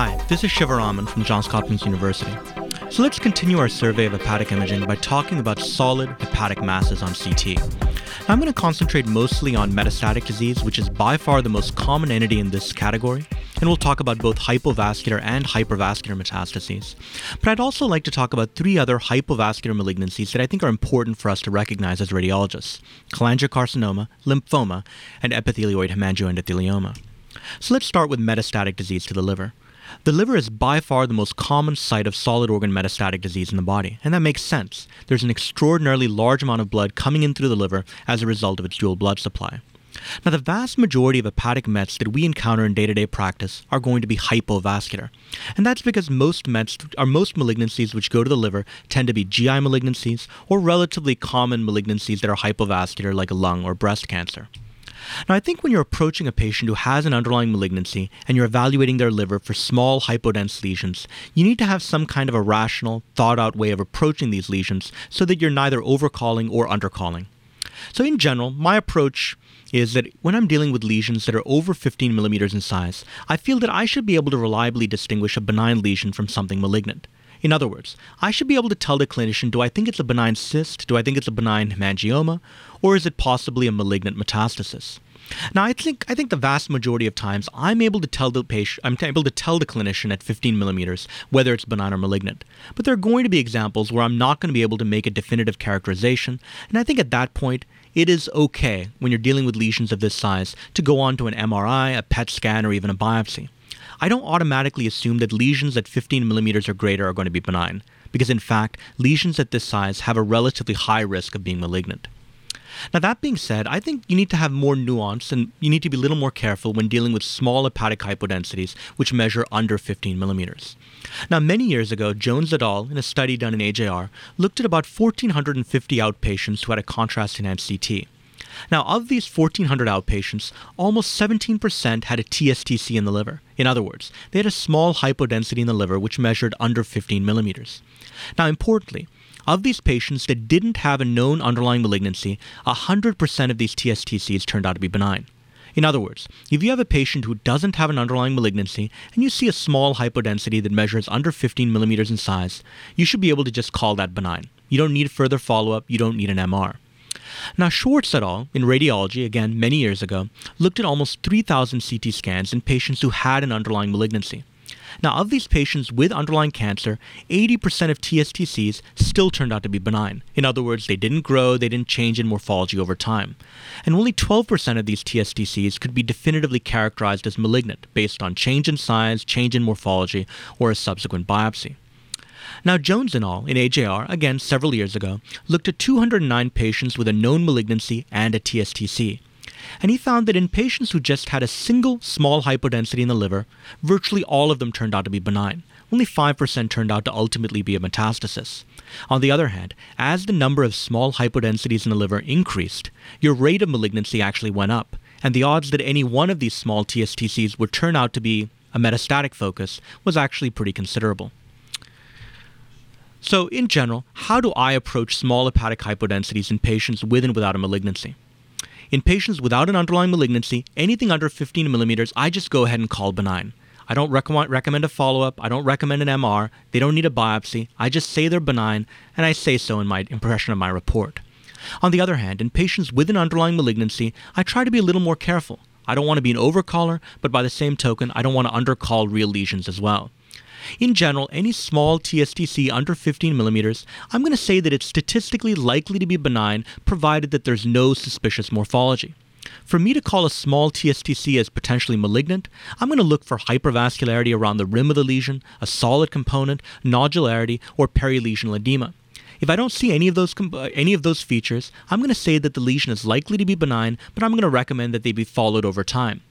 Hi, this is Siva Raman from Johns Hopkins University. So let's continue our survey of hepatic imaging by talking about solid hepatic masses on CT. Now, I'm going to concentrate mostly on metastatic disease, which is by far the most common entity in this category, and we'll talk about both hypovascular and hypervascular metastases. But I'd also like to talk about three other hypovascular malignancies that I think are important for us to recognize as radiologists cholangiocarcinoma, lymphoma, and epithelioid hemangioendothelioma. So let's start with metastatic disease to the liver. The liver is by far the most common site of solid organ metastatic disease in the body, and that makes sense. There's an extraordinarily large amount of blood coming in through the liver as a result of its dual blood supply. Now, the vast majority of hepatic mets that we encounter in day to day practice are going to be hypovascular. And that's because most mets, or most malignancies which go to the liver, tend to be GI malignancies or relatively common malignancies that are hypovascular, like lung or breast cancer. Now, I think when you're approaching a patient who has an underlying malignancy and you're evaluating their liver for small hypodense lesions, you need to have some kind of a rational, thought out way of approaching these lesions so that you're neither overcalling or undercalling. So, in general, my approach is that when I'm dealing with lesions that are over 15 millimeters in size, I feel that I should be able to reliably distinguish a benign lesion from something malignant. In other words, I should be able to tell the clinician do I think it's a benign cyst, do I think it's a benign hemangioma, or is it possibly a malignant metastasis? Now, I think I think the vast majority of times I'm able to tell the patient, I'm able to tell the clinician at 15 millimeters whether it's benign or malignant. But there are going to be examples where I'm not going to be able to make a definitive characterization, and I think at that point it is okay when you're dealing with lesions of this size to go on to an MRI, a PET scan, or even a biopsy. I don't automatically assume that lesions at 15 millimeters or greater are going to be benign, because in fact, lesions at this size have a relatively high risk of being malignant. Now, that being said, I think you need to have more nuance and you need to be a little more careful when dealing with small hepatic hypodensities, which measure under 15 millimeters. Now, many years ago, Jones et al., in a study done in AJR, looked at about 1,450 outpatients who had a contrast enhanced CT. Now, of these 1,400 outpatients, almost 17% had a TSTC in the liver. In other words, they had a small hypodensity in the liver which measured under 15 millimeters. Now, importantly, of these patients that didn't have a known underlying malignancy, 100% of these TSTCs turned out to be benign. In other words, if you have a patient who doesn't have an underlying malignancy and you see a small hypodensity that measures under 15 millimeters in size, you should be able to just call that benign. You don't need further follow up, you don't need an MR. Now, Schwartz et al., in radiology, again many years ago, looked at almost 3,000 CT scans in patients who had an underlying malignancy. Now, of these patients with underlying cancer, 80% of TSTCs still turned out to be benign. In other words, they didn't grow, they didn't change in morphology over time. And only 12% of these TSTCs could be definitively characterized as malignant based on change in size, change in morphology, or a subsequent biopsy. Now, Jones and al., in AJR, again several years ago, looked at 209 patients with a known malignancy and a TSTC and he found that in patients who just had a single small hypodensity in the liver, virtually all of them turned out to be benign. Only 5% turned out to ultimately be a metastasis. On the other hand, as the number of small hypodensities in the liver increased, your rate of malignancy actually went up, and the odds that any one of these small TSTCs would turn out to be a metastatic focus was actually pretty considerable. So, in general, how do I approach small hepatic hypodensities in patients with and without a malignancy? In patients without an underlying malignancy, anything under 15 millimeters, I just go ahead and call benign. I don't recommend, recommend a follow up. I don't recommend an MR. They don't need a biopsy. I just say they're benign, and I say so in my impression of my report. On the other hand, in patients with an underlying malignancy, I try to be a little more careful. I don't want to be an overcaller, but by the same token, I don't want to undercall real lesions as well. In general, any small TSTC under 15 millimeters, I'm going to say that it's statistically likely to be benign provided that there's no suspicious morphology. For me to call a small TSTC as potentially malignant, I'm going to look for hypervascularity around the rim of the lesion, a solid component, nodularity, or perilesional edema. If I don't see any of those uh, any of those features, I'm going to say that the lesion is likely to be benign, but I'm going to recommend that they be followed over time.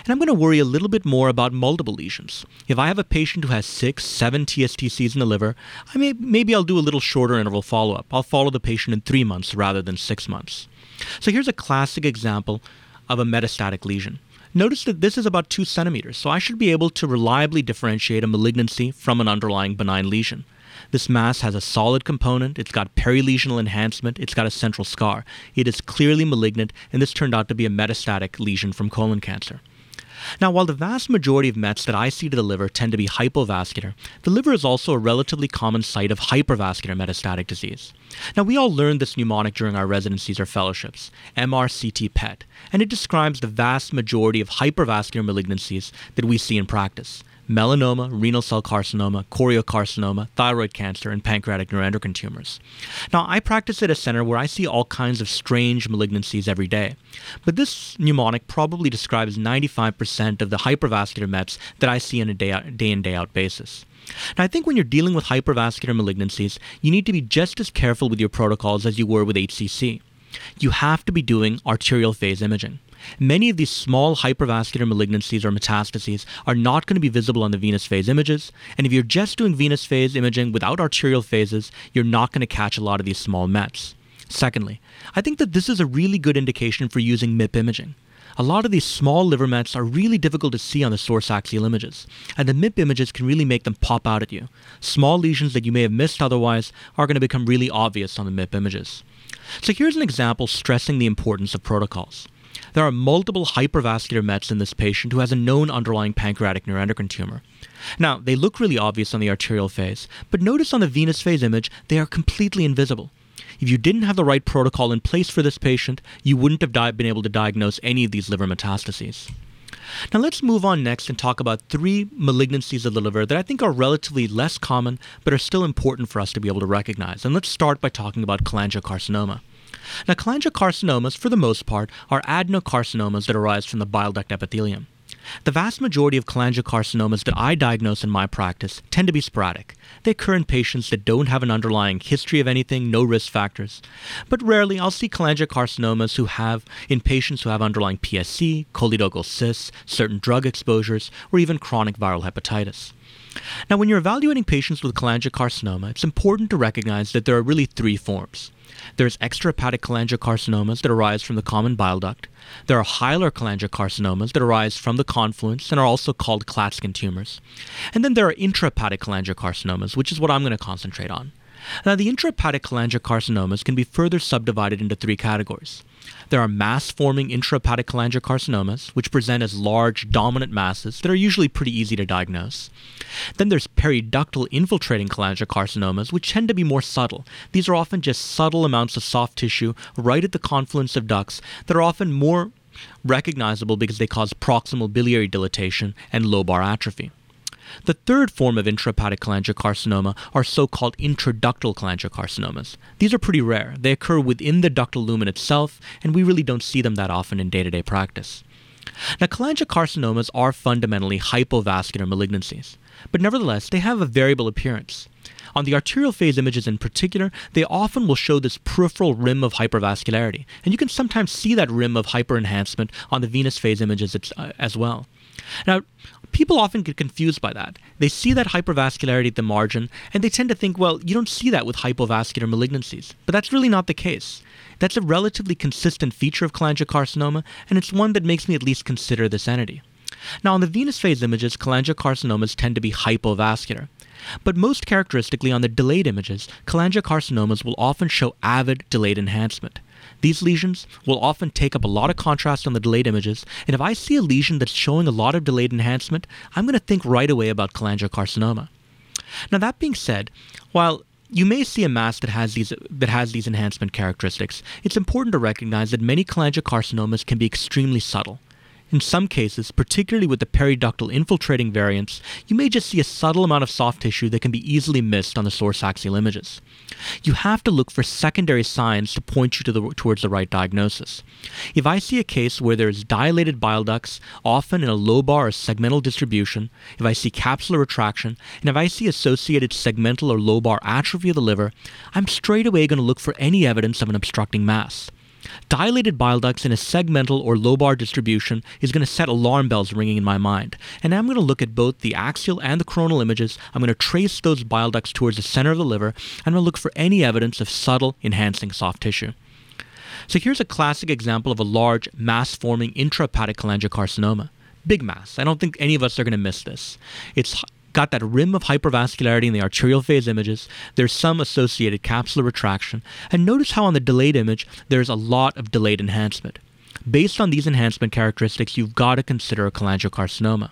And I'm going to worry a little bit more about multiple lesions. If I have a patient who has six, seven TSTCs in the liver, I may, maybe I'll do a little shorter interval follow up. I'll follow the patient in three months rather than six months. So here's a classic example of a metastatic lesion. Notice that this is about two centimeters, so I should be able to reliably differentiate a malignancy from an underlying benign lesion. This mass has a solid component, it's got perilesional enhancement, it's got a central scar. It is clearly malignant, and this turned out to be a metastatic lesion from colon cancer. Now, while the vast majority of METs that I see to the liver tend to be hypovascular, the liver is also a relatively common site of hypervascular metastatic disease. Now, we all learned this mnemonic during our residencies or fellowships, MRCT PET, and it describes the vast majority of hypervascular malignancies that we see in practice melanoma, renal cell carcinoma, choriocarcinoma, thyroid cancer, and pancreatic neuroendocrine tumors. Now, I practice at a center where I see all kinds of strange malignancies every day, but this mnemonic probably describes 95% of the hypervascular METs that I see on a day, out, day in, day out basis. Now, I think when you're dealing with hypervascular malignancies, you need to be just as careful with your protocols as you were with HCC. You have to be doing arterial phase imaging. Many of these small hypervascular malignancies or metastases are not going to be visible on the venous phase images, and if you're just doing venous phase imaging without arterial phases, you're not going to catch a lot of these small METs. Secondly, I think that this is a really good indication for using MIP imaging. A lot of these small liver mets are really difficult to see on the source axial images, and the MIP images can really make them pop out at you. Small lesions that you may have missed otherwise are going to become really obvious on the MIP images. So here's an example stressing the importance of protocols. There are multiple hypervascular METs in this patient who has a known underlying pancreatic neuroendocrine tumor. Now, they look really obvious on the arterial phase, but notice on the venous phase image, they are completely invisible. If you didn't have the right protocol in place for this patient, you wouldn't have di- been able to diagnose any of these liver metastases. Now let's move on next and talk about three malignancies of the liver that I think are relatively less common but are still important for us to be able to recognize. And let's start by talking about cholangiocarcinoma. Now, cholangiocarcinomas, for the most part, are adenocarcinomas that arise from the bile duct epithelium. The vast majority of cholangiocarcinomas that I diagnose in my practice tend to be sporadic. They occur in patients that don't have an underlying history of anything, no risk factors. But rarely I'll see cholangiocarcinomas who have in patients who have underlying PSC, choledochal cysts, certain drug exposures, or even chronic viral hepatitis. Now, when you're evaluating patients with cholangiocarcinoma, it's important to recognize that there are really three forms. There's extrahepatic cholangiocarcinomas that arise from the common bile duct. There are hilar cholangiocarcinomas that arise from the confluence and are also called Klatskin tumors. And then there are intrahepatic cholangiocarcinomas, which is what I'm going to concentrate on. Now, the intrahepatic cholangiocarcinomas can be further subdivided into three categories. There are mass forming intrahepatic cholangiocarcinomas, which present as large, dominant masses that are usually pretty easy to diagnose. Then there's periductal infiltrating cholangiocarcinomas, which tend to be more subtle. These are often just subtle amounts of soft tissue right at the confluence of ducts that are often more recognizable because they cause proximal biliary dilatation and lobar atrophy. The third form of intrahepatic cholangiocarcinoma are so-called intraductal cholangiocarcinomas. These are pretty rare. They occur within the ductal lumen itself, and we really don't see them that often in day-to-day practice. Now, cholangiocarcinomas are fundamentally hypovascular malignancies, but nevertheless, they have a variable appearance. On the arterial phase images in particular, they often will show this peripheral rim of hypervascularity, and you can sometimes see that rim of hyperenhancement on the venous phase images uh, as well. Now, people often get confused by that. They see that hypervascularity at the margin, and they tend to think, well, you don't see that with hypovascular malignancies. But that's really not the case. That's a relatively consistent feature of cholangiocarcinoma, and it's one that makes me at least consider this entity. Now, on the venous phase images, cholangiocarcinomas tend to be hypovascular. But most characteristically on the delayed images, cholangiocarcinomas will often show avid delayed enhancement. These lesions will often take up a lot of contrast on the delayed images, and if I see a lesion that's showing a lot of delayed enhancement, I'm going to think right away about cholangiocarcinoma. Now that being said, while you may see a mass that has these that has these enhancement characteristics. It's important to recognize that many cholangiocarcinomas can be extremely subtle. In some cases, particularly with the periductal infiltrating variants, you may just see a subtle amount of soft tissue that can be easily missed on the source axial images. You have to look for secondary signs to point you to the, towards the right diagnosis. If I see a case where there is dilated bile ducts, often in a lobar or segmental distribution, if I see capsular retraction, and if I see associated segmental or lobar atrophy of the liver, I'm straight away going to look for any evidence of an obstructing mass. Dilated bile ducts in a segmental or lobar distribution is going to set alarm bells ringing in my mind. And I'm going to look at both the axial and the coronal images. I'm going to trace those bile ducts towards the center of the liver. and I'm going to look for any evidence of subtle enhancing soft tissue. So here's a classic example of a large mass-forming intrahepatic cholangiocarcinoma. Big mass. I don't think any of us are going to miss this. It's got that rim of hypervascularity in the arterial phase images. There's some associated capsular retraction. And notice how on the delayed image, there's a lot of delayed enhancement. Based on these enhancement characteristics, you've got to consider a cholangiocarcinoma.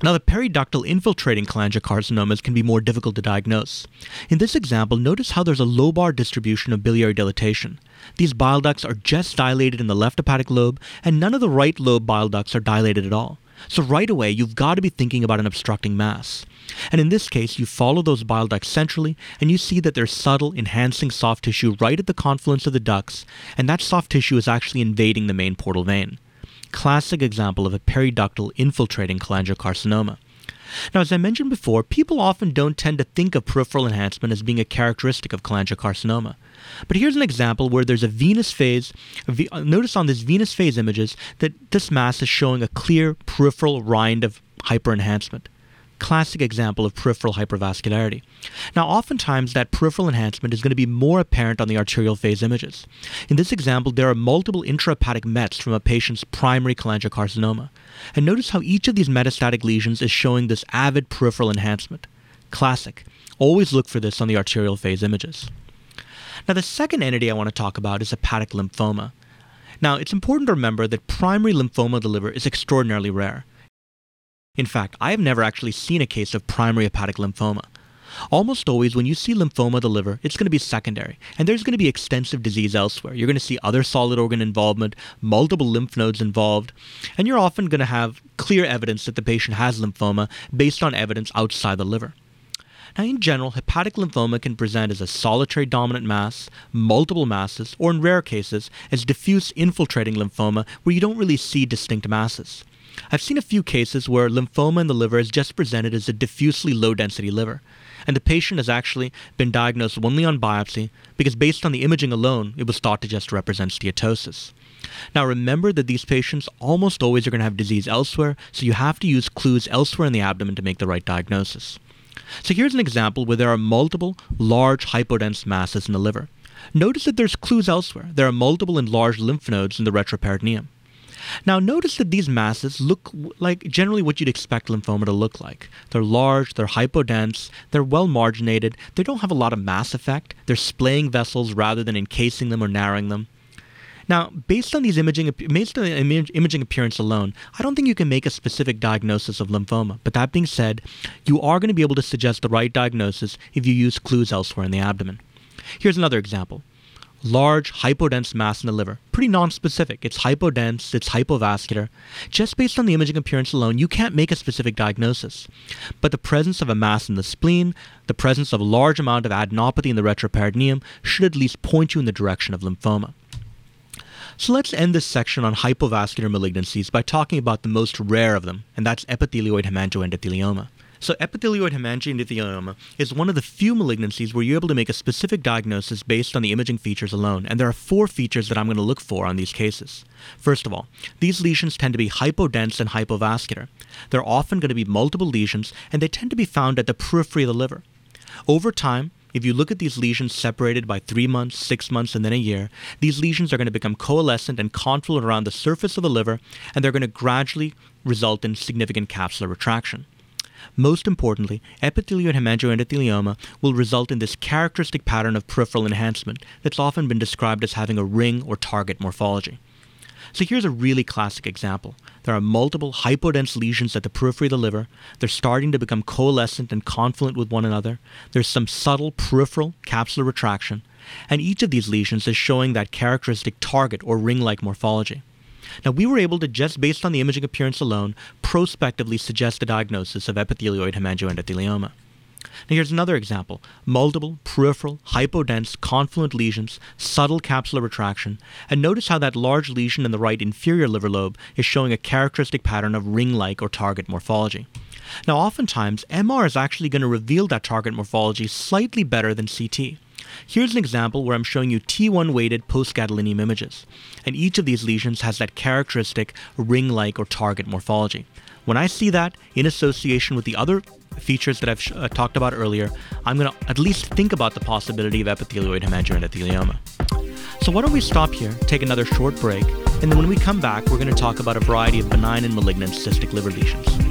Now, the periductal infiltrating cholangiocarcinomas can be more difficult to diagnose. In this example, notice how there's a lobar distribution of biliary dilatation. These bile ducts are just dilated in the left hepatic lobe, and none of the right lobe bile ducts are dilated at all. So, right away, you've got to be thinking about an obstructing mass. And in this case, you follow those bile ducts centrally, and you see that there's subtle, enhancing soft tissue right at the confluence of the ducts, and that soft tissue is actually invading the main portal vein classic example of a periductal infiltrating cholangiocarcinoma. Now, as I mentioned before, people often don't tend to think of peripheral enhancement as being a characteristic of cholangiocarcinoma. But here's an example where there's a venous phase. Uh, notice on this venous phase images that this mass is showing a clear peripheral rind of hyperenhancement classic example of peripheral hypervascularity. Now, oftentimes that peripheral enhancement is going to be more apparent on the arterial phase images. In this example, there are multiple intrahepatic METs from a patient's primary cholangiocarcinoma. And notice how each of these metastatic lesions is showing this avid peripheral enhancement. Classic. Always look for this on the arterial phase images. Now, the second entity I want to talk about is hepatic lymphoma. Now, it's important to remember that primary lymphoma of the liver is extraordinarily rare. In fact, I have never actually seen a case of primary hepatic lymphoma. Almost always, when you see lymphoma of the liver, it's going to be secondary, and there's going to be extensive disease elsewhere. You're going to see other solid organ involvement, multiple lymph nodes involved, and you're often going to have clear evidence that the patient has lymphoma based on evidence outside the liver. Now, in general, hepatic lymphoma can present as a solitary dominant mass, multiple masses, or in rare cases, as diffuse infiltrating lymphoma where you don't really see distinct masses. I've seen a few cases where lymphoma in the liver is just presented as a diffusely low density liver, and the patient has actually been diagnosed only on biopsy because, based on the imaging alone, it was thought to just represent steatosis. Now, remember that these patients almost always are going to have disease elsewhere, so you have to use clues elsewhere in the abdomen to make the right diagnosis. So, here's an example where there are multiple large hypodense masses in the liver. Notice that there's clues elsewhere. There are multiple enlarged lymph nodes in the retroperitoneum. Now, notice that these masses look like generally what you'd expect lymphoma to look like. They're large, they're hypodense, they're well marginated, they don't have a lot of mass effect, they're splaying vessels rather than encasing them or narrowing them. Now, based on these imaging, based on the imaging appearance alone, I don't think you can make a specific diagnosis of lymphoma. But that being said, you are going to be able to suggest the right diagnosis if you use clues elsewhere in the abdomen. Here's another example large hypodense mass in the liver. Pretty non-specific. It's hypodense, it's hypovascular. Just based on the imaging appearance alone, you can't make a specific diagnosis. But the presence of a mass in the spleen, the presence of a large amount of adenopathy in the retroperitoneum should at least point you in the direction of lymphoma. So let's end this section on hypovascular malignancies by talking about the most rare of them, and that's epithelioid hemangioendothelioma. So, epithelioid hemangioendothelioma is one of the few malignancies where you're able to make a specific diagnosis based on the imaging features alone, and there are four features that I'm going to look for on these cases. First of all, these lesions tend to be hypodense and hypovascular. They're often going to be multiple lesions, and they tend to be found at the periphery of the liver. Over time, if you look at these lesions separated by three months, six months, and then a year, these lesions are going to become coalescent and confluent around the surface of the liver, and they're going to gradually result in significant capsular retraction. Most importantly, epithelioid hemangioendothelioma will result in this characteristic pattern of peripheral enhancement that's often been described as having a ring or target morphology. So here's a really classic example. There are multiple hypodense lesions at the periphery of the liver. They're starting to become coalescent and confluent with one another. There's some subtle peripheral capsular retraction, and each of these lesions is showing that characteristic target or ring like morphology. Now, we were able to, just based on the imaging appearance alone, prospectively suggest a diagnosis of epithelioid hemangioendothelioma. Now, here's another example multiple, peripheral, hypodense, confluent lesions, subtle capsular retraction, and notice how that large lesion in the right inferior liver lobe is showing a characteristic pattern of ring like or target morphology. Now, oftentimes, MR is actually going to reveal that target morphology slightly better than CT. Here's an example where I'm showing you T1 weighted post-gadolinium images, and each of these lesions has that characteristic ring-like or target morphology. When I see that in association with the other features that I've sh- uh, talked about earlier, I'm going to at least think about the possibility of epithelioid hemangioendothelioma. So why don't we stop here, take another short break, and then when we come back, we're going to talk about a variety of benign and malignant cystic liver lesions.